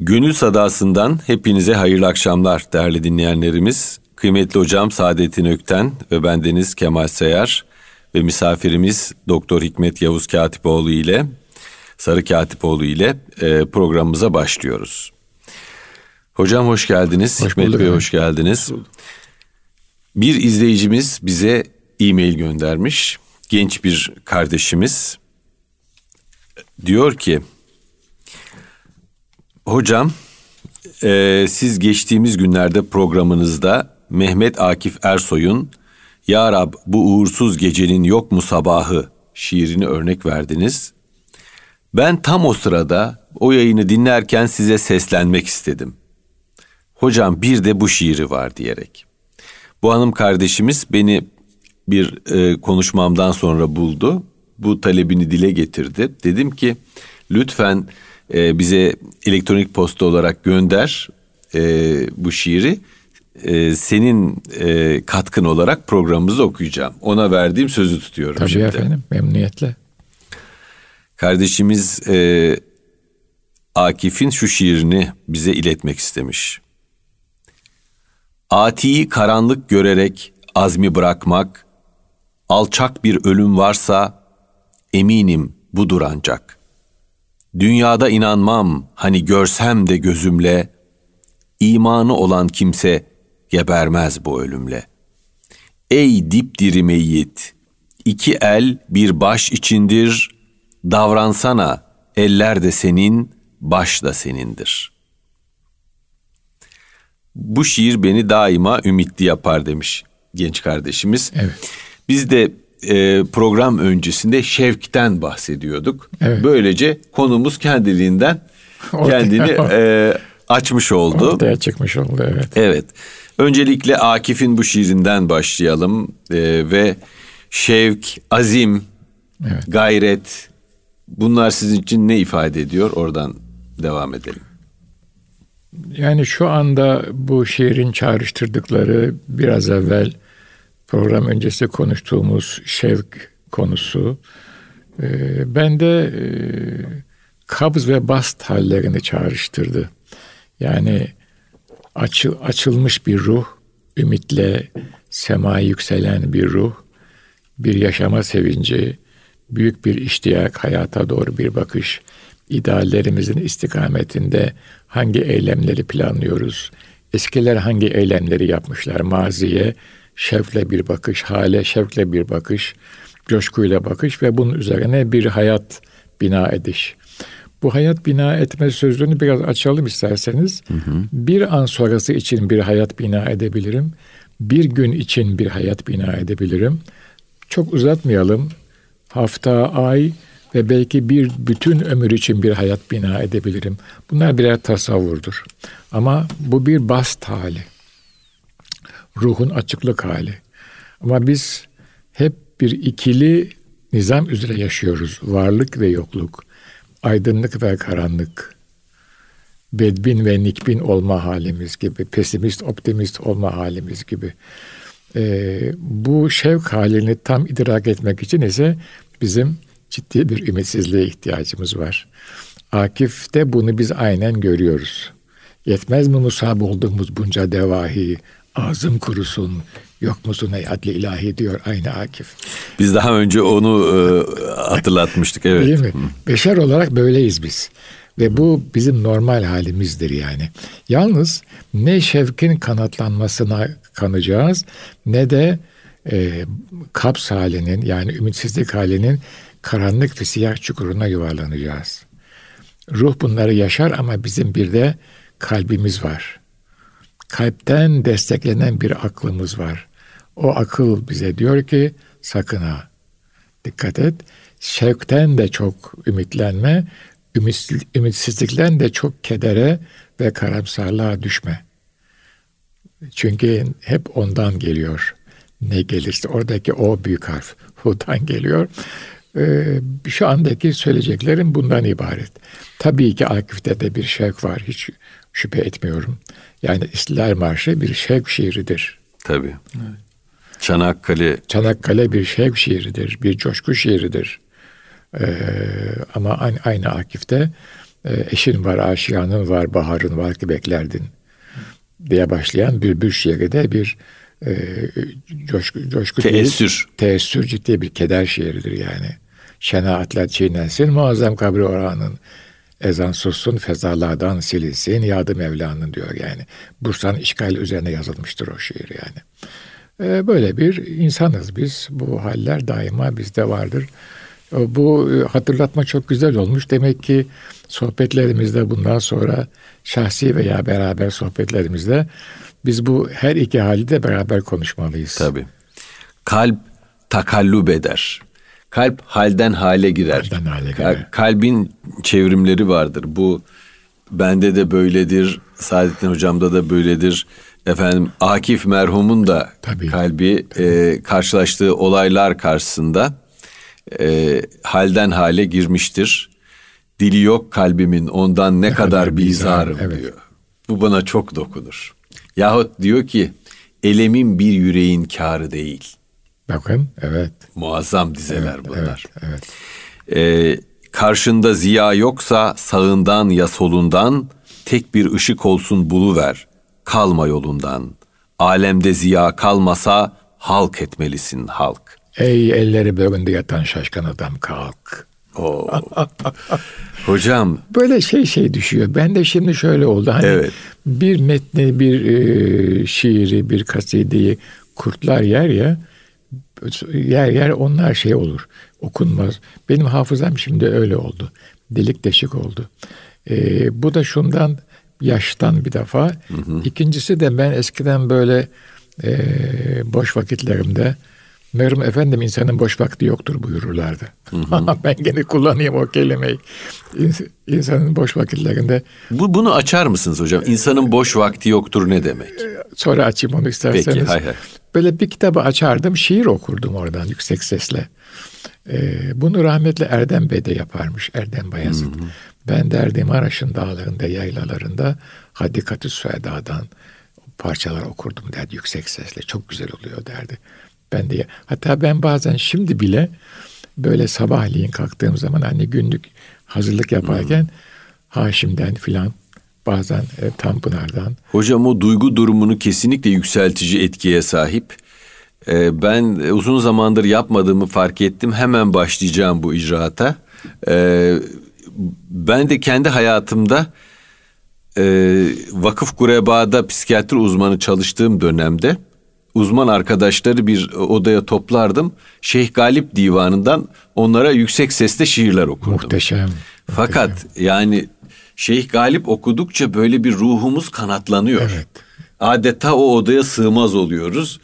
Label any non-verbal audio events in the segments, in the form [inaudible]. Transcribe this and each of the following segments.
Gönül sadasından hepinize hayırlı akşamlar değerli dinleyenlerimiz. Kıymetli hocam Saadettin Ökten ve bendeniz Kemal Seyar ve misafirimiz Doktor Hikmet Yavuz Katipoğlu ile Sarı Katipoğlu ile e, programımıza başlıyoruz. Hocam hoş geldiniz. Hoş Hikmet Bey hoş geldiniz. Bir izleyicimiz bize e-mail göndermiş. Genç bir kardeşimiz diyor ki Hocam e, siz geçtiğimiz günlerde programınızda Mehmet Akif Ersoy'un Ya Rab bu uğursuz gecenin yok mu sabahı şiirini örnek verdiniz. Ben tam o sırada o yayını dinlerken size seslenmek istedim. Hocam bir de bu şiiri var diyerek. Bu hanım kardeşimiz beni bir e, konuşmamdan sonra buldu. Bu talebini dile getirdi. Dedim ki lütfen e, bize elektronik posta olarak gönder e, bu şiiri. E, senin e, katkın olarak programımızda okuyacağım. Ona verdiğim sözü tutuyorum Tabii şimdi. efendim memnuniyetle. Kardeşimiz e, Akif'in şu şiirini bize iletmek istemiş. Atiyi karanlık görerek azmi bırakmak, alçak bir ölüm varsa eminim budur ancak. Dünyada inanmam hani görsem de gözümle, imanı olan kimse gebermez bu ölümle. Ey dipdiri meyyit, iki el bir baş içindir, davransana, eller de senin, baş da senindir. Bu şiir beni daima ümitli yapar demiş genç kardeşimiz. Evet. Biz de e, program öncesinde şevkten bahsediyorduk. Evet. Böylece konumuz kendiliğinden [laughs] kendini [laughs] e, açmış oldu. Ortaya çıkmış oldu evet. Evet. Öncelikle Akif'in bu şiirinden başlayalım E, ve şevk, azim, Evet. gayret bunlar sizin için ne ifade ediyor? Oradan devam edelim. Yani şu anda bu şiirin çağrıştırdıkları biraz evvel program öncesi konuştuğumuz şevk konusu e, bende e, kabz ve bast hallerini çağrıştırdı. Yani açı, açılmış bir ruh, ümitle sema yükselen bir ruh, bir yaşama sevinci, büyük bir iştiyak, hayata doğru bir bakış, ideallerimizin istikametinde hangi eylemleri planlıyoruz, eskiler hangi eylemleri yapmışlar, maziye şevkle bir bakış, hale şevkle bir bakış, coşkuyla bakış ve bunun üzerine bir hayat bina ediş. Bu hayat bina etme sözünü biraz açalım isterseniz. Bir an sonrası için bir hayat bina edebilirim. Bir gün için bir hayat bina edebilirim. Çok uzatmayalım. Hafta, ay ve belki bir bütün ömür için bir hayat bina edebilirim. Bunlar birer tasavvurdur. Ama bu bir bast hali. Ruhun açıklık hali. Ama biz hep bir ikili nizam üzere yaşıyoruz. Varlık ve yokluk, aydınlık ve karanlık, bedbin ve nikbin olma halimiz gibi, pesimist, optimist olma halimiz gibi. Ee, bu şevk halini tam idrak etmek için ise bizim ciddi bir ümitsizliğe ihtiyacımız var. Akif'te bunu biz aynen görüyoruz. Yetmez mi musab olduğumuz bunca devahi, ağzım kurusun, yok musun ey adli ilahi diyor aynı Akif. Biz daha önce onu e, hatırlatmıştık. Evet. Değil mi? Beşer olarak böyleyiz biz. Ve bu bizim normal halimizdir yani. Yalnız ne şevkin kanatlanmasına kanacağız ne de e, kaps halinin yani ümitsizlik halinin karanlık ve siyah çukuruna yuvarlanacağız. Ruh bunları yaşar ama bizim bir de kalbimiz var. Kalpten desteklenen bir aklımız var. O akıl bize diyor ki sakın ha dikkat et. Şevkten de çok ümitlenme, ümitsiz- ümitsizlikten de çok kedere ve karamsarlığa düşme. Çünkü hep ondan geliyor. Ne gelirse oradaki o büyük harf hu'dan geliyor. Ee, şu andaki söyleyeceklerim bundan ibaret. Tabii ki Akif'te de bir şevk var. Hiç şüphe etmiyorum. Yani İstiklal Marşı bir şevk şiiridir. Tabii. Çanakkale Çanakkale bir şevk şiiridir, bir coşku şiiridir. Ee, ama aynı, aynı Akif'te e, eşin var, aşiyanın var, baharın var ki beklerdin diye başlayan Bülbül şiiri de bir e, coşku, coşku teessür. Değil, teessür ciddi bir keder şiiridir yani. Şenaatler çiğnensin muazzam kabri oranın. Ezan sussun fezalardan silinsin yadı Mevla'nın diyor yani. Bursa'nın işgali üzerine yazılmıştır o şiir yani. Ee, böyle bir insanız biz. Bu haller daima bizde vardır. Bu e, hatırlatma çok güzel olmuş. Demek ki sohbetlerimizde bundan sonra şahsi veya beraber sohbetlerimizde biz bu her iki hali de beraber konuşmalıyız. Tabii. Kalp takallub eder. Kalp halden hale girer. Halden hale girer. Kalbin çevrimleri vardır. Bu bende de böyledir. Saadettin hocamda da böyledir. Efendim Akif merhumun da Tabii. kalbi Tabii. E, karşılaştığı olaylar karşısında e, halden hale girmiştir. Dili yok kalbimin ondan ne, ne kadar, kadar bizarım evet. diyor. Bu bana çok dokunur. Yahut diyor ki elemin bir yüreğin kârı değil. Bakın evet. Muazzam dizeler evet, bunlar. Evet, evet. Ee, karşında ziya yoksa sağından ya solundan tek bir ışık olsun buluver. Kalma yolundan. Alemde ziya kalmasa halk etmelisin halk. Ey elleri bölünde yatan şaşkın adam kalk. Oo. [laughs] Hocam. Böyle şey şey düşüyor. Ben de şimdi şöyle oldu. Hani evet. bir metni, bir e, şiiri, bir kasideyi kurtlar yer ya yer yer onlar şey olur. Okunmaz. Benim hafızam şimdi öyle oldu. Delik deşik oldu. E, bu da şundan yaştan bir defa. Hı hı. İkincisi de ben eskiden böyle e, boş vakitlerimde Meğerim efendim insanın boş vakti yoktur buyururlardı. Hı hı. [laughs] ben gene kullanayım o kelimeyi. İnsanın boş vakitlerinde. Bu, bunu açar mısınız hocam? İnsanın boş vakti yoktur ne demek? Ee, sonra açayım onu isterseniz. Peki hay hay. Böyle bir kitabı açardım şiir okurdum oradan yüksek sesle. Ee, bunu rahmetli Erdem Bey de yaparmış Erdem Bayazıt. Hı hı. Ben derdim Maraş'ın dağlarında yaylalarında Hadikatü Süeda'dan parçalar okurdum derdi yüksek sesle. Çok güzel oluyor derdi. Ben de hatta ben bazen şimdi bile böyle sabahleyin kalktığım zaman hani günlük hazırlık yaparken hmm. Haşim'den filan bazen e, Tanpınar'dan. Hocam o duygu durumunu kesinlikle yükseltici etkiye sahip. Ee, ben uzun zamandır yapmadığımı fark ettim. Hemen başlayacağım bu icraata. Ee, ben de kendi hayatımda e, vakıf kurebada psikiyatri uzmanı çalıştığım dönemde uzman arkadaşları bir odaya toplardım. Şeyh Galip divanından onlara yüksek sesle şiirler okurdum. Muhteşem. Fakat muhteşem. yani Şeyh Galip okudukça böyle bir ruhumuz kanatlanıyor. Evet. Adeta o odaya sığmaz oluyoruz.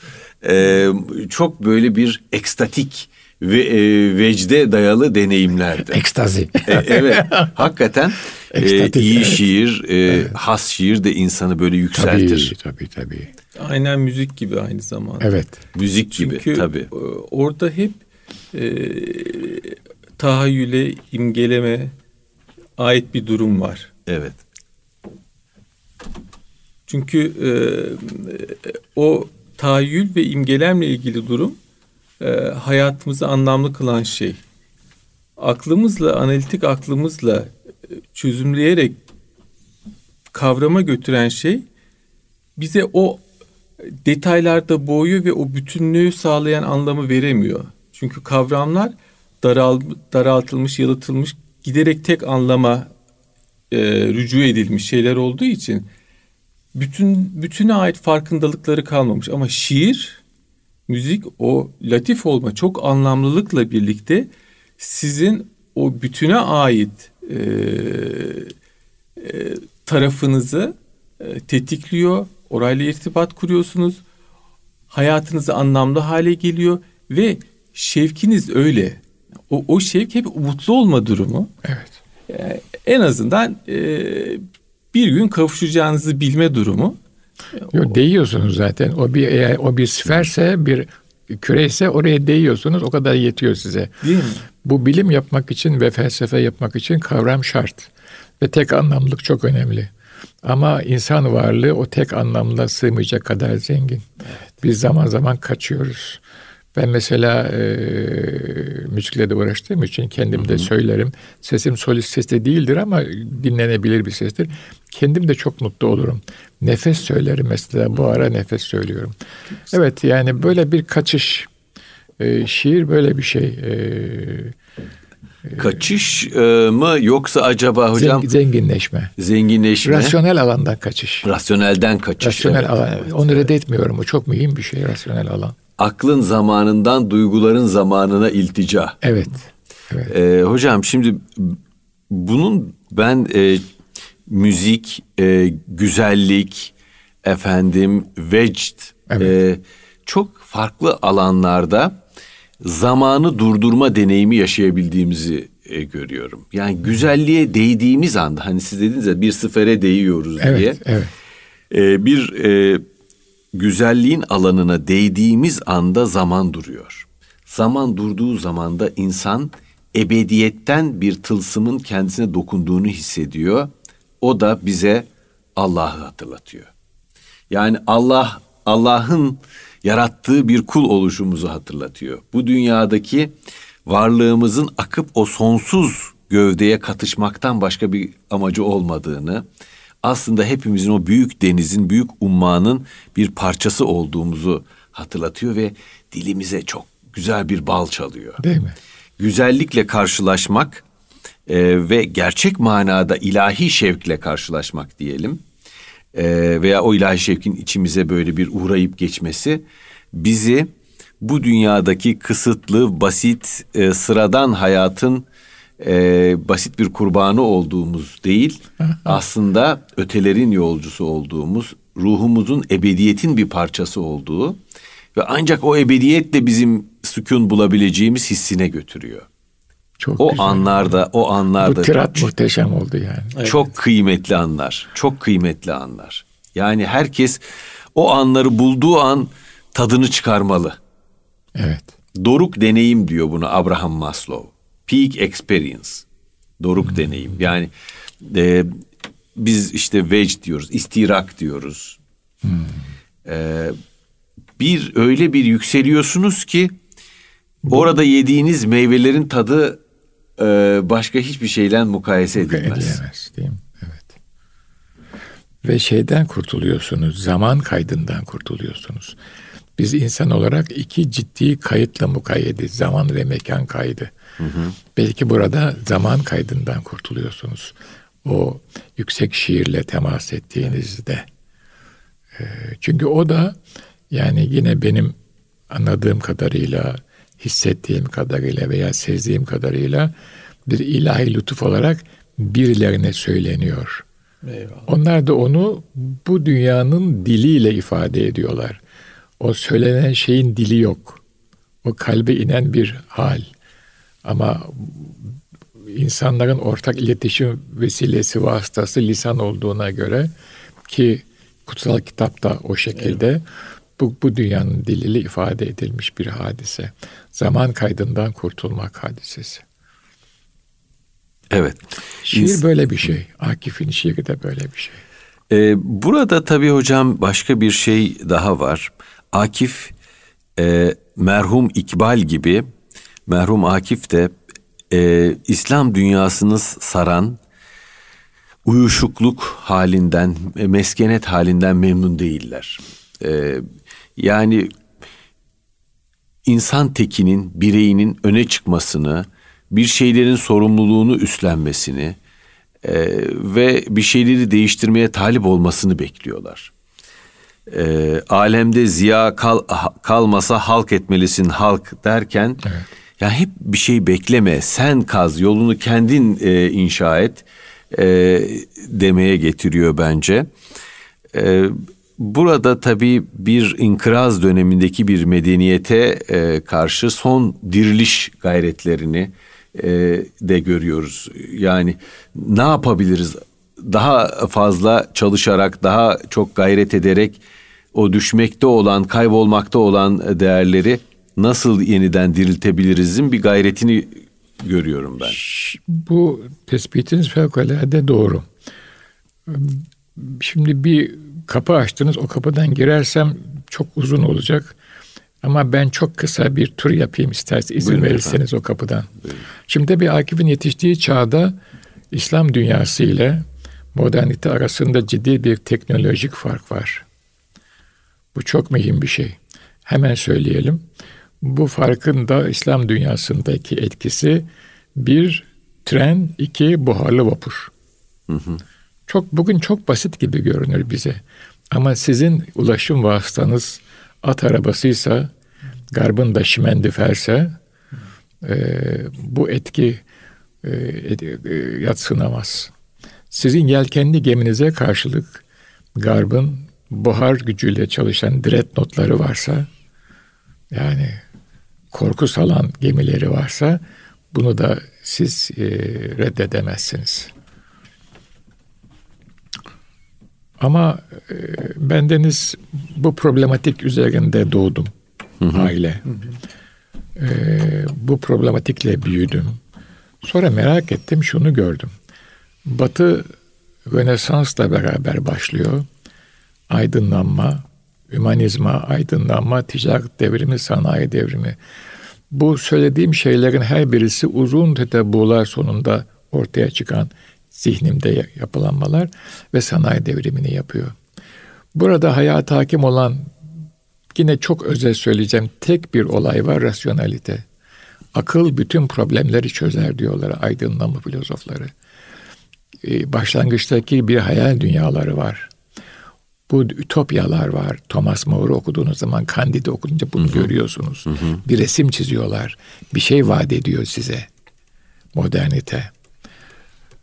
Ee, çok böyle bir ekstatik ve e, vecde dayalı deneyimlerdi. Ekstazi. e, evet. [laughs] Hakikaten e, iyi evet. şiir, e, evet. has şiir de insanı böyle yükseltir. Tabii tabii tabii. Aynen müzik gibi aynı zamanda. Evet. Müzik gibi Çünkü tabii. E, orada hep e, tahayyüle, imgeleme ait bir durum var. Evet. Çünkü e, o tahayyül ve imgelemle ilgili durum e, hayatımızı anlamlı kılan şey. Aklımızla, analitik aklımızla e, çözümleyerek kavrama götüren şey bize o detaylarda boğuyor ve o bütünlüğü sağlayan anlamı veremiyor. Çünkü kavramlar daral, daraltılmış, yalıtılmış, giderek tek anlama e, rücu edilmiş şeyler olduğu için bütün bütüne ait farkındalıkları kalmamış. Ama şiir, müzik o latif olma çok anlamlılıkla birlikte sizin o bütüne ait e, e, tarafınızı e, tetikliyor, orayla irtibat kuruyorsunuz. Hayatınızı anlamlı hale geliyor ve şevkiniz öyle. O, o şevk hep mutlu olma durumu. Evet. E, en azından e, bir gün kavuşacağınızı bilme durumu. Yok, değiyorsunuz zaten. O bir eğer o bir sferse bir küreyse oraya değiyorsunuz. O kadar yetiyor size. Değil mi? Bu bilim yapmak için ve felsefe yapmak için kavram şart. Ve tek anlamlık çok önemli. Ama insan varlığı o tek anlamda sığmayacak kadar zengin. Evet. Biz zaman zaman kaçıyoruz. Ben mesela e, müzikle de uğraştığım için kendim de söylerim. Sesim solist ses de değildir ama dinlenebilir bir sestir. Kendim de çok mutlu olurum. Nefes söylerim mesela. Bu ara nefes söylüyorum. Evet yani böyle bir kaçış. E, şiir böyle bir şey. E, Kaçış e, mı yoksa acaba hocam zenginleşme. zenginleşme? Rasyonel alandan kaçış. Rasyonelden kaçış. Rasyonel evet, alan. evet, Onu evet. reddetmiyorum. O çok mühim bir şey rasyonel alan. Aklın zamanından duyguların zamanına iltica. Evet. Evet. Ee, hocam şimdi bunun ben e, müzik, e, güzellik, efendim vecd Evet. e, çok farklı alanlarda zamanı durdurma deneyimi yaşayabildiğimizi e, görüyorum. Yani güzelliğe değdiğimiz anda hani siz dediniz ya bir sefere değiyoruz diye. Evet. Evet. E, bir e, güzelliğin alanına değdiğimiz anda zaman duruyor. Zaman durduğu zaman da insan ebediyetten bir tılsımın kendisine dokunduğunu hissediyor. O da bize Allah'ı hatırlatıyor. Yani Allah Allah'ın yarattığı bir kul oluşumuzu hatırlatıyor. Bu dünyadaki varlığımızın akıp o sonsuz gövdeye katışmaktan başka bir amacı olmadığını, aslında hepimizin o büyük denizin, büyük ummanın bir parçası olduğumuzu hatırlatıyor ve dilimize çok güzel bir bal çalıyor. Değil mi? Güzellikle karşılaşmak e, ve gerçek manada ilahi şevkle karşılaşmak diyelim e, veya o ilahi şevkin içimize böyle bir uğrayıp geçmesi bizi bu dünyadaki kısıtlı, basit, e, sıradan hayatın e, basit bir kurbanı olduğumuz değil, [laughs] aslında ötelerin yolcusu olduğumuz, ruhumuzun ebediyetin bir parçası olduğu ve ancak o ebediyetle bizim sükun bulabileceğimiz hissine götürüyor. Çok O güzel. anlarda, o Bu anlarda tirat muhteşem oldu yani. çok kıymetli anlar. Çok kıymetli anlar. Yani herkes o anları bulduğu an tadını çıkarmalı. Evet. Doruk deneyim diyor bunu Abraham Maslow. Peak experience. Doruk deneyim. Yani e, biz işte vec diyoruz, istirak diyoruz. E, bir öyle bir yükseliyorsunuz ki orada yediğiniz meyvelerin tadı e, başka hiçbir şeyle mukayese edilmez. Edilemez değil mi? Evet. Ve şeyden kurtuluyorsunuz. Zaman kaydından kurtuluyorsunuz. Biz insan olarak iki ciddi kayıtla mukayyediz. Zaman ve mekan kaydı. Belki burada zaman kaydından kurtuluyorsunuz. O yüksek şiirle temas ettiğinizde. Ee, Çünkü o da yani yine benim anladığım kadarıyla, hissettiğim kadarıyla veya sezdiğim kadarıyla bir ilahi lütuf olarak birilerine söyleniyor. Eyvallah. Onlar da onu bu dünyanın diliyle ifade ediyorlar. O söylenen şeyin dili yok. O kalbe inen bir hal. Ama insanların ortak iletişim vesilesi vasıtası lisan olduğuna göre ki kutsal kitapta o şekilde bu, bu dünyanın diliyle ifade edilmiş bir hadise. Zaman kaydından kurtulmak hadisesi. Evet. Şiir İns- böyle bir şey. Akif'in şiiri de böyle bir şey. Ee, burada tabii hocam başka bir şey daha var. Akif e, merhum İkbal gibi merhum Akif de e, İslam dünyasını saran uyuşukluk halinden, e, meskenet halinden memnun değiller. E, yani insan tekinin, bireyinin öne çıkmasını, bir şeylerin sorumluluğunu üstlenmesini e, ve bir şeyleri değiştirmeye talip olmasını bekliyorlar. E, alemde ziya kal, kalmasa halk etmelisin halk derken ya hep bir şey bekleme sen kaz yolunu kendin e, inşa et e, demeye getiriyor bence. E, burada tabii bir inkıraz dönemindeki bir medeniyete e, karşı son diriliş gayretlerini e, de görüyoruz. Yani ne yapabiliriz? Daha fazla çalışarak, daha çok gayret ederek o düşmekte olan, kaybolmakta olan değerleri nasıl yeniden diriltebilirizin bir gayretini görüyorum ben. Bu tespitiniz fevkalade doğru. Şimdi bir kapı açtınız, o kapıdan girersem çok uzun olacak. Ama ben çok kısa bir tur yapayım isterseniz izin Buyurun verirseniz efendim. o kapıdan. Buyurun. Şimdi bir Akif'in yetiştiği çağda İslam dünyası ile modernite arasında ciddi bir teknolojik fark var. Bu çok mühim bir şey. Hemen söyleyelim. Bu farkın da İslam dünyasındaki etkisi bir tren, iki buharlı vapur. Çok bugün çok basit gibi görünür bize. Ama sizin ulaşım vasıtanız at arabasıysa, garbın da şimendiferse e, bu etki e, e, yatsınamaz. Sizin yelkenli geminize karşılık garbın buhar gücüyle çalışan dreadnoughtları varsa yani korku salan gemileri varsa bunu da siz e, reddedemezsiniz. Ama e, bendeniz bu problematik üzerinde doğdum aile. E, bu problematikle büyüdüm. Sonra merak ettim şunu gördüm. Batı Rönesans'la beraber başlıyor. Aydınlanma, hümanizma, aydınlanma, ticaret devrimi, sanayi devrimi. Bu söylediğim şeylerin her birisi uzun tetebbular sonunda ortaya çıkan zihnimde yapılanmalar ve sanayi devrimini yapıyor. Burada hayata hakim olan yine çok özel söyleyeceğim tek bir olay var rasyonalite. Akıl bütün problemleri çözer diyorlar aydınlanma filozofları. Ee, başlangıçtaki bir hayal dünyaları var. Bu ütopyalar var. Thomas More'u okuduğunuz zaman Candide okuyunca bunu görüyorsunuz. Bir resim çiziyorlar. Bir şey vaat ediyor size. Modernite.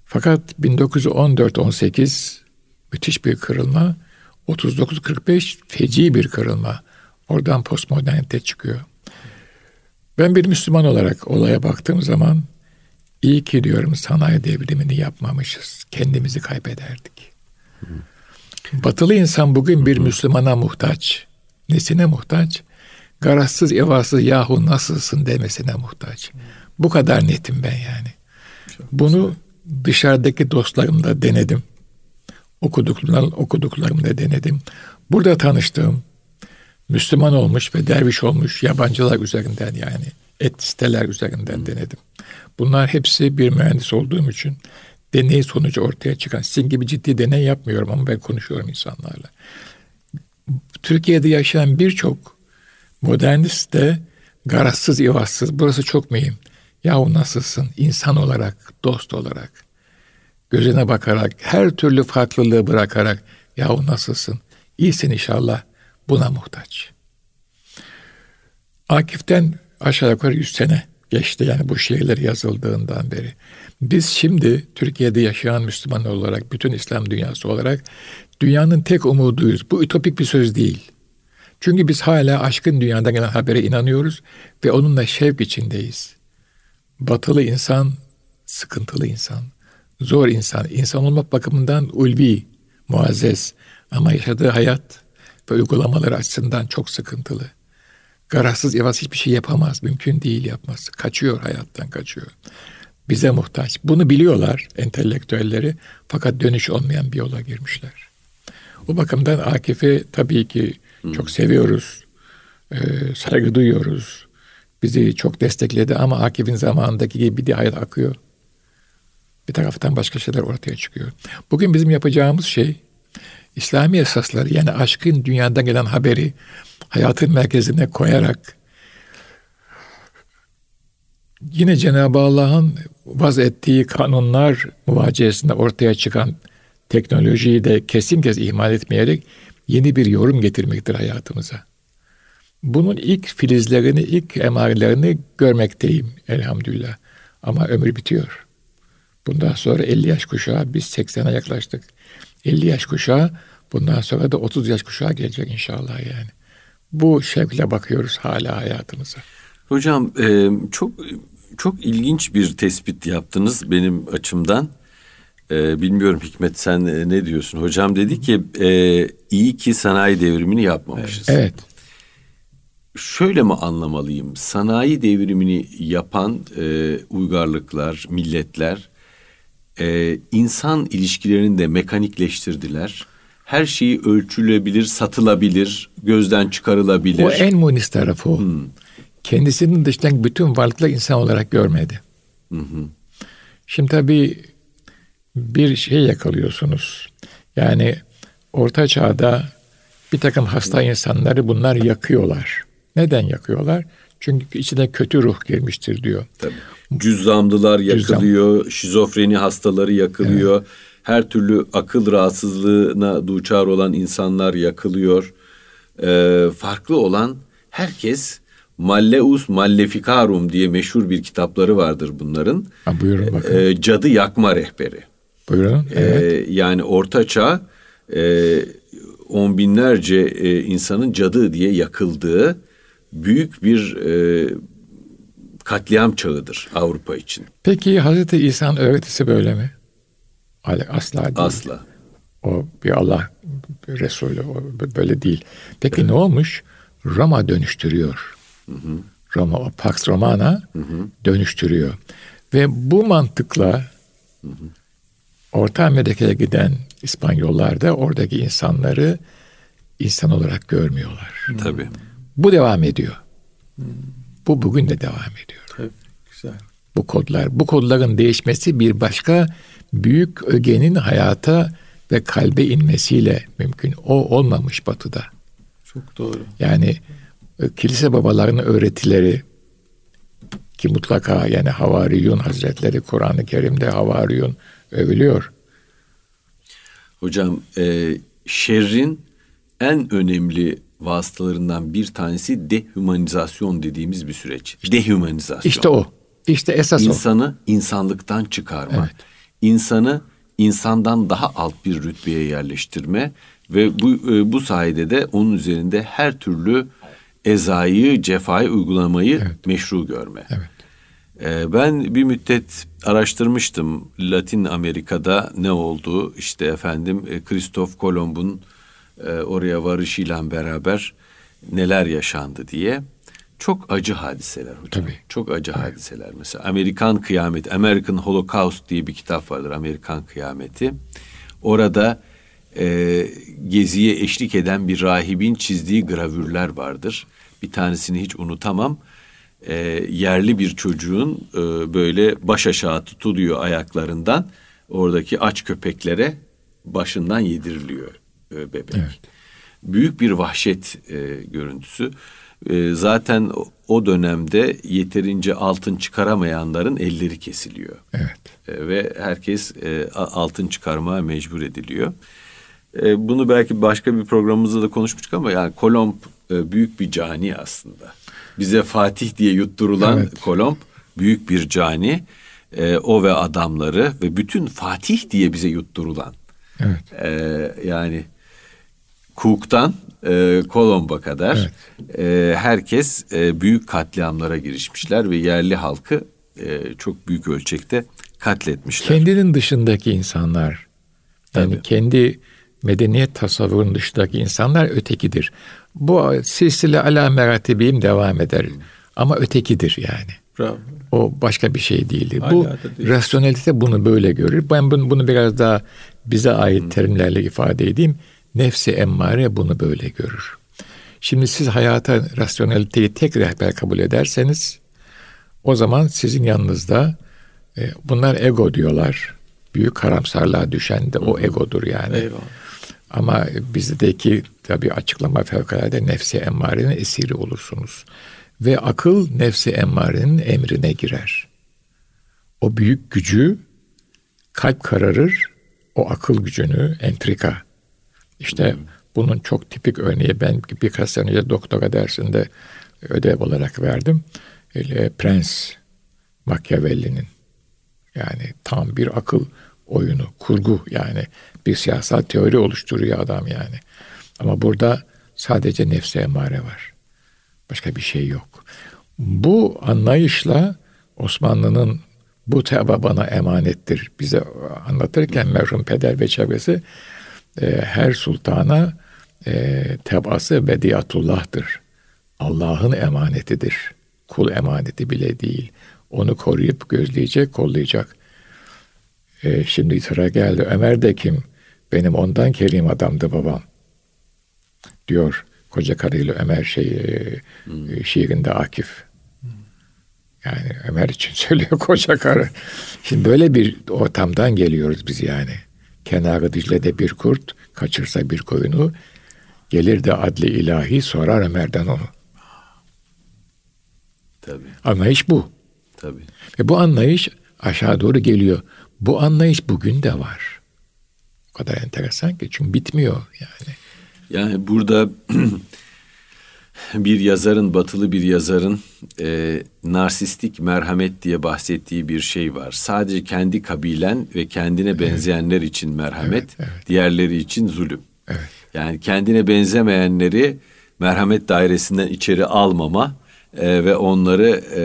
Fakat 1914-18 müthiş bir kırılma. 39-45 feci bir kırılma. Oradan postmodernite çıkıyor. Ben bir Müslüman olarak olaya baktığım zaman iyi ki diyorum sanayi devrimini yapmamışız. Kendimizi kaybederdik. Batılı insan bugün bir Müslümana muhtaç. Nesine muhtaç? Garazsız evasız yahu nasılsın demesine muhtaç. Bu kadar netim ben yani. Bunu dışarıdaki dostlarımla denedim. Okuduklarım, okuduklarımda denedim. Burada tanıştığım Müslüman olmuş ve derviş olmuş yabancılar üzerinden yani et siteler üzerinden denedim. Bunlar hepsi bir mühendis olduğum için deney sonucu ortaya çıkan. Sizin gibi ciddi deney yapmıyorum ama ben konuşuyorum insanlarla. Türkiye'de yaşayan birçok modernist de garazsız, ivazsız. Burası çok mühim. Yahu nasılsın? İnsan olarak, dost olarak, gözüne bakarak, her türlü farklılığı bırakarak yahu nasılsın? İyisin inşallah. Buna muhtaç. Akif'ten aşağı yukarı 100 sene geçti yani bu şiirler yazıldığından beri. Biz şimdi Türkiye'de yaşayan Müslüman olarak, bütün İslam dünyası olarak dünyanın tek umuduyuz. Bu ütopik bir söz değil. Çünkü biz hala aşkın dünyadan gelen habere inanıyoruz ve onunla şevk içindeyiz. Batılı insan, sıkıntılı insan, zor insan, insan olmak bakımından ulvi, muazzez ama yaşadığı hayat ve uygulamaları açısından çok sıkıntılı. Garazsız evaz hiçbir şey yapamaz. Mümkün değil yapması. Kaçıyor hayattan kaçıyor. Bize muhtaç. Bunu biliyorlar entelektüelleri. Fakat dönüş olmayan bir yola girmişler. O bakımdan Akif'i tabii ki çok seviyoruz. Ee, saygı duyuyoruz. Bizi çok destekledi ama Akif'in zamanındaki gibi bir de hayat akıyor. Bir taraftan başka şeyler ortaya çıkıyor. Bugün bizim yapacağımız şey İslami esasları yani aşkın dünyadan gelen haberi hayatın merkezine koyarak yine Cenab-ı Allah'ın vaz ettiği kanunlar muvaciyesinde ortaya çıkan teknolojiyi de kesin kez ihmal etmeyerek yeni bir yorum getirmektir hayatımıza. Bunun ilk filizlerini, ilk emarelerini görmekteyim elhamdülillah. Ama ömür bitiyor. Bundan sonra 50 yaş kuşağı, biz 80'e yaklaştık. 50 yaş kuşağı, bundan sonra da 30 yaş kuşağı gelecek inşallah yani. Bu şevkle bakıyoruz hala hayatımıza. Hocam e, çok çok ilginç bir tespit yaptınız benim açımdan. E, bilmiyorum Hikmet sen e, ne diyorsun? Hocam dedi ki e, iyi ki sanayi devrimini yapmamışız. Evet. Şöyle mi anlamalıyım? Sanayi devrimini yapan e, uygarlıklar, milletler e, insan ilişkilerini de mekanikleştirdiler. Her şeyi ölçülebilir, satılabilir, gözden çıkarılabilir. O en munis tarafı o. Hmm. Kendisinin dışından bütün varlıkları insan olarak görmedi. Hı hı. Şimdi tabii bir şey yakalıyorsunuz. Yani orta çağda bir takım hasta insanları bunlar yakıyorlar. Neden yakıyorlar? Çünkü içine kötü ruh girmiştir diyor. Tabii. Cüzzamlılar yakılıyor, Cüzzam. şizofreni hastaları yakılıyor. Evet. Her türlü akıl rahatsızlığına duçar olan insanlar yakılıyor. Ee, farklı olan herkes Malleus Malleficarum diye meşhur bir kitapları vardır bunların. Ha, buyurun bakın. Ee, cadı yakma rehberi. Buyurun. Ee, evet. Ee, yani Orta Çağ e, on binlerce e, insanın cadı diye yakıldığı büyük bir e, katliam çağıdır Avrupa için. Peki Hazreti İsa'nın öğretisi böyle mi? Asla değil. Asla. O bir Allah bir Resulü o böyle değil. Peki evet. ne olmuş? Roma dönüştürüyor. Hı hı. Roma, o Pax Romana hı hı. dönüştürüyor. Ve bu mantıkla hı hı. Orta Amerika'ya giden İspanyollar da oradaki insanları insan olarak görmüyorlar. Tabii. Bu devam ediyor. Bu bugün de devam ediyor. Tabii, güzel. Bu kodlar, bu kodların değişmesi bir başka büyük ögenin hayata ve kalbe inmesiyle mümkün. O olmamış batıda. Çok doğru. Yani e, kilise babalarının öğretileri ki mutlaka yani Havariyun Hazretleri Kur'an-ı Kerim'de Havariyun övülüyor. Hocam e, şerrin en önemli vasıtalarından bir tanesi dehumanizasyon dediğimiz bir süreç. Dehumanizasyon. İşte o. İşte esas İnsanı o. İnsanı insanlıktan çıkarma. Evet. İnsanı insandan daha alt bir rütbeye yerleştirme ve bu e, bu sayede de onun üzerinde her türlü ezayı, cefayı uygulamayı evet. meşru görme. Evet. E, ben bir müddet araştırmıştım Latin Amerika'da ne oldu işte efendim Kristof e, Kolomb'un oraya varışıyla beraber neler yaşandı diye. Çok acı hadiseler hocam. Tabii. Çok acı evet. hadiseler. Mesela Amerikan Kıyameti, American Holocaust diye bir kitap vardır. Amerikan Kıyameti. Orada e, geziye eşlik eden bir rahibin çizdiği gravürler vardır. Bir tanesini hiç unutamam. E, yerli bir çocuğun e, böyle baş aşağı tutuluyor ayaklarından. Oradaki aç köpeklere başından yediriliyor e, bebek. Evet. Büyük bir vahşet e, görüntüsü. E, zaten o dönemde yeterince altın çıkaramayanların elleri kesiliyor. Evet. E, ve herkes e, altın çıkarmaya mecbur ediliyor. E, bunu belki başka bir programımızda da konuşmuştuk ama yani Kolomb e, büyük bir cani aslında. Bize Fatih diye yutturulan evet. Kolomb büyük bir cani. E, o ve adamları ve bütün Fatih diye bize yutturulan. Evet. E, yani Cook'tan e, Kolomb'a kadar evet. e, herkes e, büyük katliamlara girişmişler ve yerli halkı e, çok büyük ölçekte katletmişler. Kendinin dışındaki insanlar yani Tabii. kendi medeniyet tasavvurunun dışındaki insanlar ötekidir. Bu silsile ala meratibiyim devam eder. Hmm. Ama ötekidir yani. Bravo. O başka bir şey değildir. Bu değil. rasyonelite bunu böyle görür. Ben bunu, bunu biraz daha bize ait hmm. terimlerle ifade edeyim. Nefsi emmare bunu böyle görür. Şimdi siz hayata rasyoneliteyi tek rehber kabul ederseniz o zaman sizin yanınızda e, bunlar ego diyorlar. Büyük karamsarlığa düşen de o egodur yani. Eyvallah. Ama bizdeki tabi açıklama fevkalade nefsi emmarenin esiri olursunuz. Ve akıl nefsi emmarenin emrine girer. O büyük gücü kalp kararır, o akıl gücünü entrika. İşte hmm. bunun çok tipik örneği ben birkaç sene önce doktora dersinde ödev olarak verdim. Öyle Prens Machiavelli'nin yani tam bir akıl oyunu, kurgu yani bir siyasal teori oluşturuyor adam yani. Ama burada sadece nefse emare var. Başka bir şey yok. Bu anlayışla Osmanlı'nın bu teba bana emanettir bize anlatırken merhum peder ve çevresi e, her sultana e, tebası bediyatullah'tır. Allah'ın emanetidir. Kul emaneti bile değil. Onu koruyup gözleyecek, kollayacak. E, şimdi sıra geldi. Ömer de kim? Benim ondan kerim adamdı babam. Diyor koca karıyla Ömer şey hmm. şiirinde Akif. Yani Ömer için [laughs] söylüyor koca karı. Şimdi böyle bir ortamdan geliyoruz biz yani. Kenarı Dicle'de bir kurt kaçırsa bir koyunu gelir de adli ilahi sorar Ömer'den onu. Tabii. Anlayış bu. Tabii. Ve bu anlayış aşağı doğru geliyor. Bu anlayış bugün de var. O kadar enteresan ki çünkü bitmiyor yani. Yani burada [clears throat] bir yazarın, batılı bir yazarın e, narsistik merhamet diye bahsettiği bir şey var. Sadece kendi kabilen ve kendine benzeyenler için merhamet, evet, evet. diğerleri için zulüm. Evet. Yani kendine benzemeyenleri merhamet dairesinden içeri almama e, ve onları e,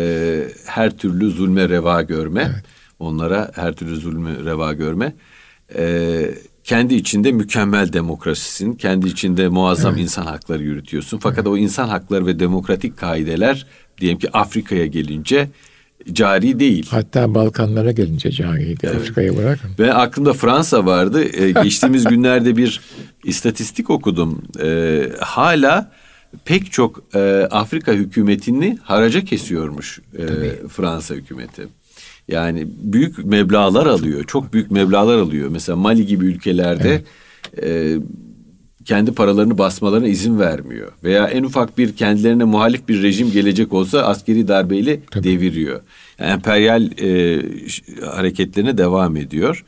her türlü zulme reva görme, evet. onlara her türlü zulme reva görme. E, kendi içinde mükemmel demokrasisin, kendi içinde muazzam evet. insan hakları yürütüyorsun. Fakat evet. o insan hakları ve demokratik kaideler diyelim ki Afrika'ya gelince cari değil. Hatta Balkanlara gelince cariydi. Evet. Afrika'ya bırakın. Ve aklımda Fransa vardı. Ee, [laughs] geçtiğimiz günlerde bir istatistik okudum. Ee, hala pek çok e, Afrika hükümetini haraca kesiyormuş e, Fransa hükümeti. Yani büyük meblalar alıyor. Çok büyük meblalar alıyor. Mesela Mali gibi ülkelerde evet. e, kendi paralarını basmalarına izin vermiyor. Veya en ufak bir kendilerine muhalif bir rejim gelecek olsa askeri darbeyle Tabii. deviriyor. Yani emperyal e, hareketlerine devam ediyor.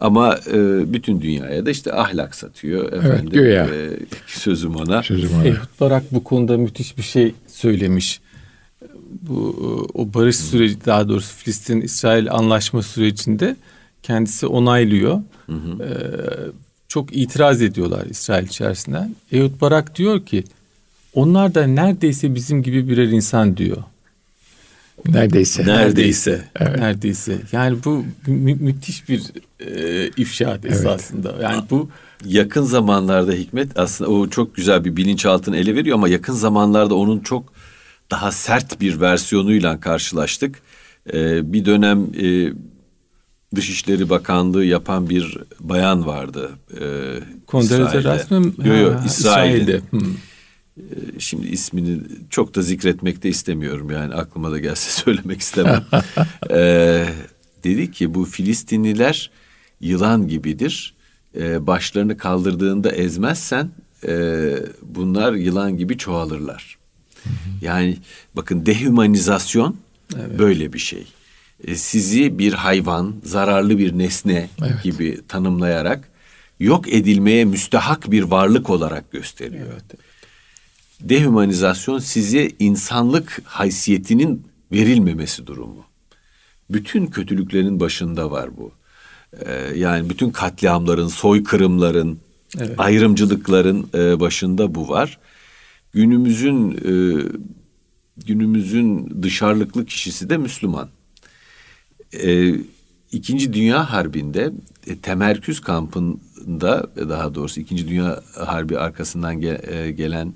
Ama e, bütün dünyaya da işte ahlak satıyor. Efendim, evet. E, sözüm ona. Sözüm ona. Ehud Barak bu konuda müthiş bir şey söylemiş bu o barış süreci daha doğrusu Filistin İsrail anlaşma sürecinde kendisi onaylıyor. Hı hı. Ee, çok itiraz ediyorlar İsrail içerisinden. Ehud Barak diyor ki onlar da neredeyse bizim gibi birer insan diyor. Neredeyse. Neredeyse. Evet. Neredeyse. Yani bu mü- müthiş bir e, ifşaat evet. esasında. Yani bu yakın zamanlarda Hikmet aslında o çok güzel bir bilinçaltını ele veriyor ama yakın zamanlarda onun çok daha sert bir versiyonuyla karşılaştık. Ee, bir dönem e, Dışişleri Bakanlığı yapan bir bayan vardı. E, Rasmım yok, yok, İsrail'de. Hmm. Ee, şimdi ismini çok da zikretmek de istemiyorum yani aklıma da gelse [laughs] söylemek istemem. [laughs] ee, dedi ki bu Filistinliler yılan gibidir. Ee, başlarını kaldırdığında ezmezsen e, bunlar yılan gibi çoğalırlar. Yani bakın dehumanizasyon evet. böyle bir şey. E, sizi bir hayvan, zararlı bir nesne evet. gibi tanımlayarak yok edilmeye müstehak bir varlık olarak gösteriyor. Evet. Dehumanizasyon size insanlık haysiyetinin verilmemesi durumu. Bütün kötülüklerin başında var bu. Ee, yani bütün katliamların, soykırımların, evet. ayrımcılıkların e, başında bu var günümüzün e, günümüzün dışarılıklı kişisi de Müslüman. E, İkinci Dünya Harbi'nde e, temerküz kampında daha doğrusu İkinci Dünya Harbi arkasından ge, e, gelen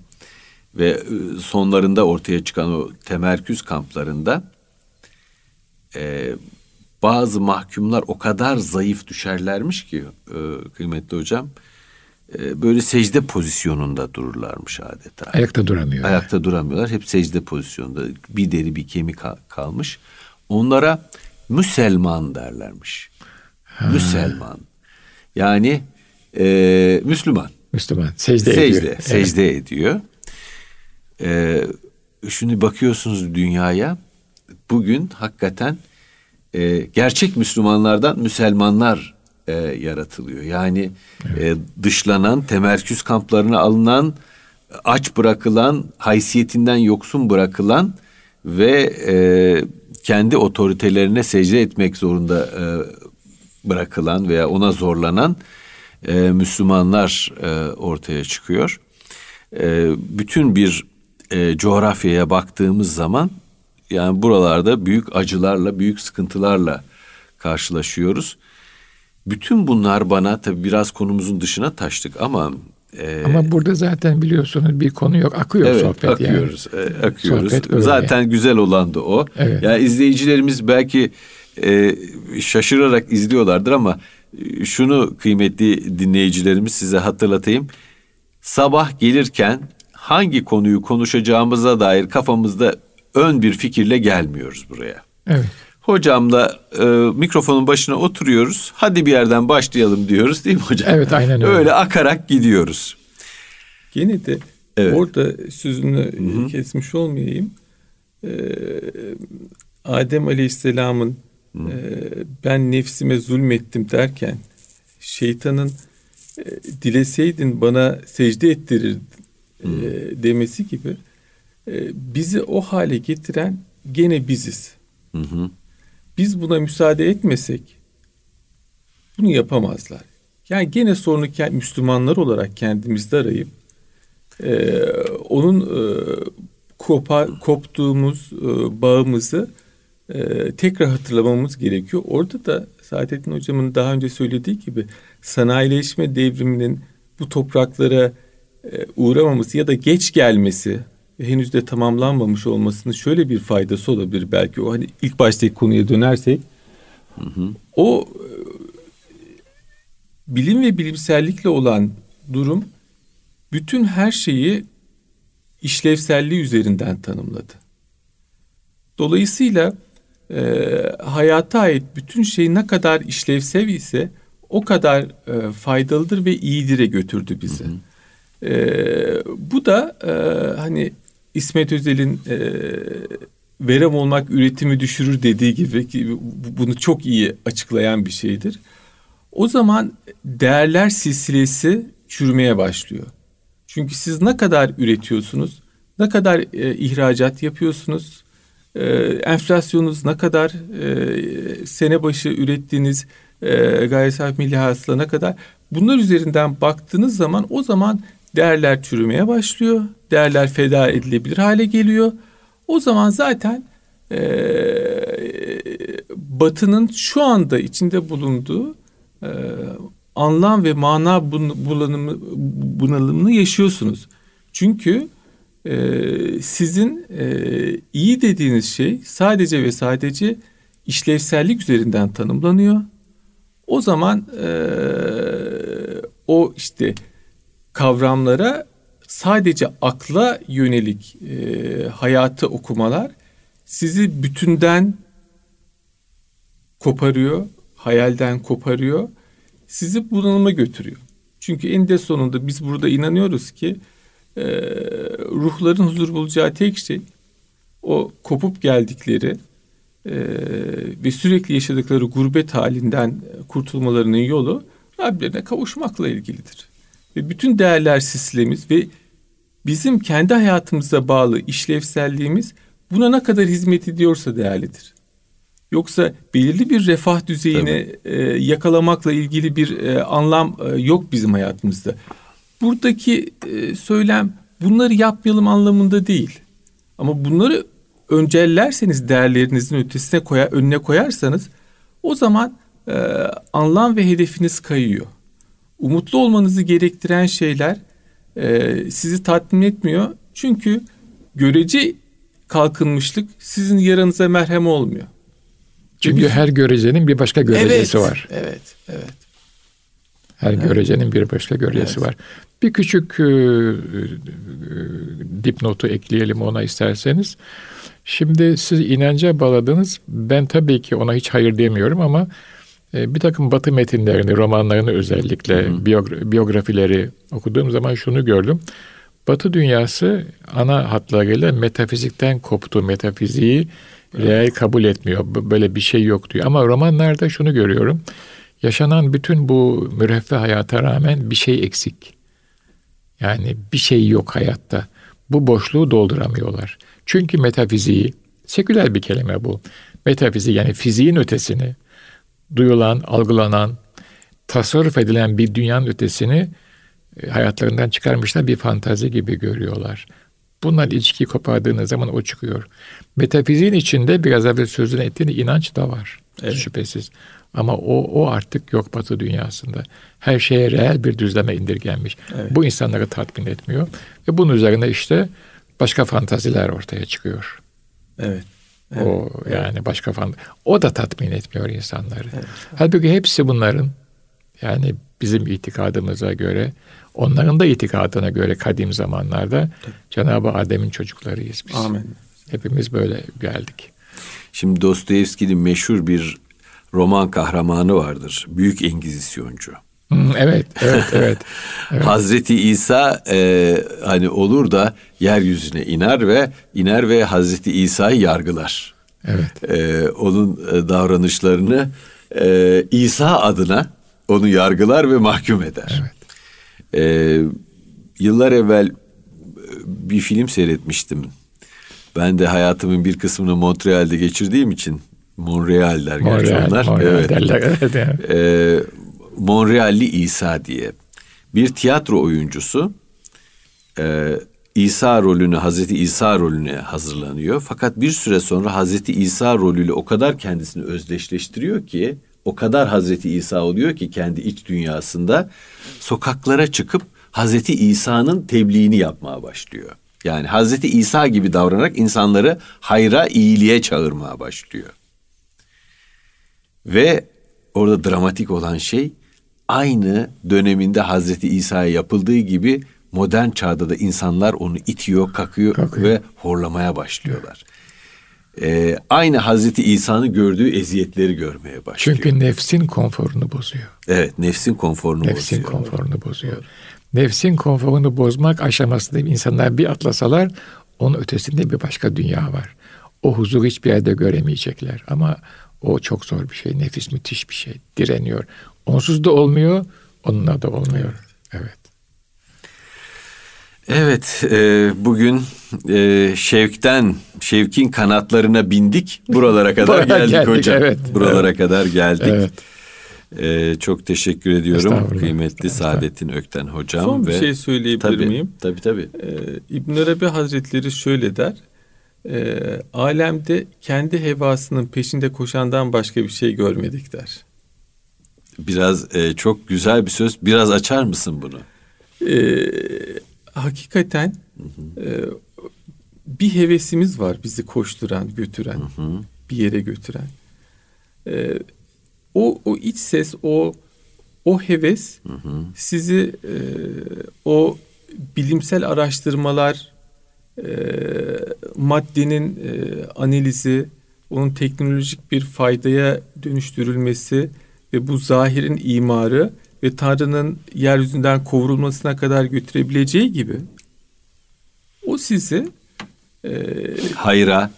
ve e, sonlarında ortaya çıkan o temerküz kamplarında e, bazı mahkumlar o kadar zayıf düşerlermiş ki e, kıymetli hocam e, böyle secde pozisyonunda dururlarmış adeta. Ayakta duramıyor. Ayakta duramıyorlar. Hep secde pozisyonunda. Bir deri bir kemik kalmış. Onlara Müselman derlermiş. Ha. Müselman. Yani e, Müslüman. Müslüman. Secde, secde ediyor. Secde evet. ediyor. E, şimdi bakıyorsunuz dünyaya. Bugün hakikaten e, gerçek Müslümanlardan Müselmanlar e, yaratılıyor. Yani evet. e, dışlanan, temerküz kamplarına alınan, aç bırakılan, haysiyetinden yoksun bırakılan ve e, kendi otoritelerine secde etmek zorunda e, bırakılan veya ona zorlanan e, Müslümanlar e, ortaya çıkıyor. E, bütün bir e, coğrafyaya baktığımız zaman yani buralarda büyük acılarla, büyük sıkıntılarla karşılaşıyoruz. Bütün bunlar bana tabii biraz konumuzun dışına taştık ama e, ama burada zaten biliyorsunuz bir konu yok. Akıyor evet, sohbet akıyoruz, yani. E, akıyoruz. Sohbet zaten yani. güzel olan da o. Evet. Yani izleyicilerimiz belki e, şaşırarak izliyorlardır ama şunu kıymetli dinleyicilerimiz size hatırlatayım. Sabah gelirken hangi konuyu konuşacağımıza dair kafamızda ön bir fikirle gelmiyoruz buraya. Evet. Hocamla e, mikrofonun başına oturuyoruz. Hadi bir yerden başlayalım diyoruz değil mi hocam? Evet aynen öyle. Öyle akarak gidiyoruz. Gene de Evet. orada sözünü kesmiş olmayayım. Ee, Adem Aleyhisselam'ın e, ben nefsime zulmettim derken şeytanın e, dileseydin bana secde ettirir e, demesi gibi e, bizi o hale getiren gene biziz. Hı hı. Biz buna müsaade etmesek bunu yapamazlar. Yani gene sorunu Müslümanlar olarak kendimizde arayıp e, onun e, kopa, koptuğumuz e, bağımızı e, tekrar hatırlamamız gerekiyor. Orada da Saadettin Hocam'ın daha önce söylediği gibi sanayileşme devriminin bu topraklara e, uğramaması ya da geç gelmesi henüz de tamamlanmamış olmasının şöyle bir faydası olabilir belki. O hani ilk baştaki konuya dönersek o e, bilim ve bilimsellikle olan durum bütün her şeyi işlevselliği üzerinden tanımladı. Dolayısıyla e, hayata ait bütün şey ne kadar işlevsel ise o kadar e, faydalıdır ve iyidire götürdü bizi. E, bu da e, hani İsmet Özel'in e, verem olmak üretimi düşürür dediği gibi ki bu- bunu çok iyi açıklayan bir şeydir. O zaman değerler silsilesi çürümeye başlıyor. Çünkü siz ne kadar üretiyorsunuz, ne kadar e, ihracat yapıyorsunuz, e, enflasyonunuz ne kadar, e, sene başı ürettiğiniz e, gayri safi milli hasıla ne kadar, bunlar üzerinden baktığınız zaman o zaman değerler çürümeye başlıyor, değerler feda edilebilir hale geliyor. O zaman zaten e, Batı'nın şu anda içinde bulunduğu e, anlam ve mana bulanımı, bunalımını yaşıyorsunuz. Çünkü e, sizin e, iyi dediğiniz şey sadece ve sadece işlevsellik üzerinden tanımlanıyor. O zaman e, o işte kavramlara sadece akla yönelik e, hayatı okumalar sizi bütünden koparıyor, hayalden koparıyor, sizi bunalıma götürüyor. Çünkü eninde sonunda biz burada inanıyoruz ki e, ruhların huzur bulacağı tek şey o kopup geldikleri e, ve sürekli yaşadıkları gurbet halinden kurtulmalarının yolu Rablerine kavuşmakla ilgilidir. Ve bütün değerler sistemimiz ve bizim kendi hayatımıza bağlı işlevselliğimiz buna ne kadar hizmet ediyorsa değerlidir. Yoksa belirli bir refah düzeyini e, yakalamakla ilgili bir e, anlam e, yok bizim hayatımızda. Buradaki e, söylem bunları yapmayalım anlamında değil. Ama bunları öncellerseniz değerlerinizin ötesine koyar, önüne koyarsanız o zaman e, anlam ve hedefiniz kayıyor. Umutlu olmanızı gerektiren şeyler e, sizi tatmin etmiyor. Çünkü görece kalkınmışlık sizin yaranıza merhem olmuyor. Çünkü her görecenin bir başka görecesi evet, var. Evet, evet. Her görecenin bir başka görecesi Evet. var. Bir küçük e, e, dipnotu ekleyelim ona isterseniz. Şimdi siz inanca bağladınız. Ben tabii ki ona hiç hayır demiyorum ama e, bir takım batı metinlerini, romanlarını özellikle biyogra- biyografileri okuduğum zaman şunu gördüm. Batı dünyası ana hatlarıyla metafizikten koptu. Metafiziği reel kabul etmiyor. Böyle bir şey yok diyor. Ama romanlarda şunu görüyorum. Yaşanan bütün bu müreffeh hayata rağmen bir şey eksik. Yani bir şey yok hayatta. Bu boşluğu dolduramıyorlar. Çünkü metafiziği, seküler bir kelime bu. Metafizik yani fiziğin ötesini, duyulan, algılanan, tasarruf edilen bir dünyanın ötesini e, hayatlarından çıkarmışlar bir fantazi gibi görüyorlar. Bunlar ilişkiyi kopardığınız zaman o çıkıyor. Metafiziğin içinde biraz evvel sözünü ettiğin inanç da var Evet. şüphesiz. Ama o, o artık yok batı dünyasında. Her şeye reel bir düzleme indirgenmiş. Evet. Bu insanları tatmin etmiyor. Ve bunun üzerine işte başka fantaziler ortaya çıkıyor. Evet. O yani başka fan o da tatmin etmiyor insanları. Halbuki hepsi bunların Yani bizim itikadımıza göre, onların da itikadına göre kadim zamanlarda Cenab-ı Adem'in çocuklarıyız biz. Amin. Hepimiz böyle geldik. Şimdi Dostoyevski'nin meşhur bir roman kahramanı vardır. Büyük Engizisyoncu. Hmm, evet, evet, [laughs] evet. evet. Hazreti İsa e, hani olur da yeryüzüne iner ve iner ve Hazreti İsa'yı yargılar. Evet. E, onun e, davranışlarını e, İsa adına onu yargılar ve mahkum eder. Evet. E, yıllar evvel e, bir film seyretmiştim. Ben de hayatımın bir kısmını Montreal'de geçirdiğim için Montreal der gerçi Montreal, onlar. Montreal evet. derler. [laughs] Evet, evet. Ee, Monrealli İsa diye bir tiyatro oyuncusu e, İsa rolünü Hazreti İsa rolüne hazırlanıyor. Fakat bir süre sonra Hazreti İsa rolüyle o kadar kendisini özdeşleştiriyor ki o kadar Hazreti İsa oluyor ki kendi iç dünyasında sokaklara çıkıp Hazreti İsa'nın tebliğini yapmaya başlıyor. Yani Hazreti İsa gibi davranarak insanları hayra, iyiliğe çağırmaya başlıyor. Ve orada dramatik olan şey aynı döneminde Hazreti İsa'ya yapıldığı gibi modern çağda da insanlar onu itiyor, kakıyor, Kakıyor. ve horlamaya başlıyorlar. Ee, aynı Hazreti İsa'nın gördüğü eziyetleri görmeye başlıyor. Çünkü nefsin konforunu bozuyor. evet, nefsin konforunu Nefsin bozuyor. konforunu bozuyor. Nefsin konforunu bozmak aşamasında insanlar bir atlasalar onun ötesinde bir başka dünya var. O huzuru hiçbir yerde göremeyecekler. Ama o çok zor bir şey. Nefis müthiş bir şey. Direniyor. Onsuz da olmuyor, onunla da olmuyor. Evet. Evet, e, bugün e, Şevk'ten, Şevk'in kanatlarına bindik. Buralara [laughs] kadar geldik, geldik, hocam. evet. Buralara kadar geldik. Evet. E, çok teşekkür ediyorum kıymetli. Saadettin Ökten hocam. Son bir ve şey söyleyebilir tabii, miyim? Tabii tabii. Ee, İbn Arabi Hazretleri şöyle der. E, alemde kendi hevasının peşinde koşandan başka bir şey görmedik der. Biraz e, çok güzel bir söz. Biraz açar mısın bunu? Ee, hakikaten e, bir hevesimiz var bizi koşturan, götüren, bir yere götüren. Ee, o o iç ses, o o heves sizi e, o bilimsel araştırmalar, e, maddenin e, analizi, onun teknolojik bir faydaya dönüştürülmesi ve bu zahirin imarı ve Tanrı'nın yeryüzünden kovurulmasına kadar götürebileceği gibi o sizi e, Hayra,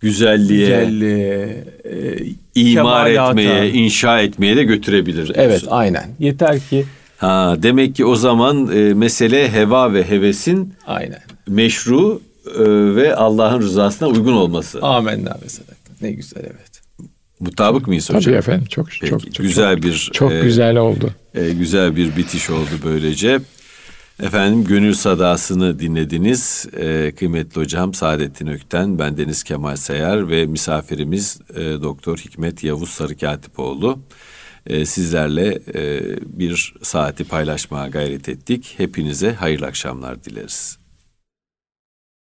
güzelliğe, güzelliğe, e, imar kemalata- etmeye, inşa etmeye de götürebilir. Evet diyorsun. aynen. Yeter ki Ha, demek ki o zaman e, mesele heva ve hevesin aynen. meşru e, ve Allah'ın rızasına uygun olması. Amenna ve sadaka. Ne güzel evet. Mutabık mıyız hocam? Tabii efendim çok Peki, çok çok güzel çok, bir çok e, güzel oldu. e, güzel bir bitiş oldu böylece. Efendim Gönül Sadası'nı dinlediniz. E, kıymetli hocam Saadettin Ökten, ben Deniz Kemal Sayar ve misafirimiz e, Doktor Hikmet Yavuz Sarıkatipoğlu. E, sizlerle e, bir saati paylaşmaya gayret ettik. Hepinize hayırlı akşamlar dileriz.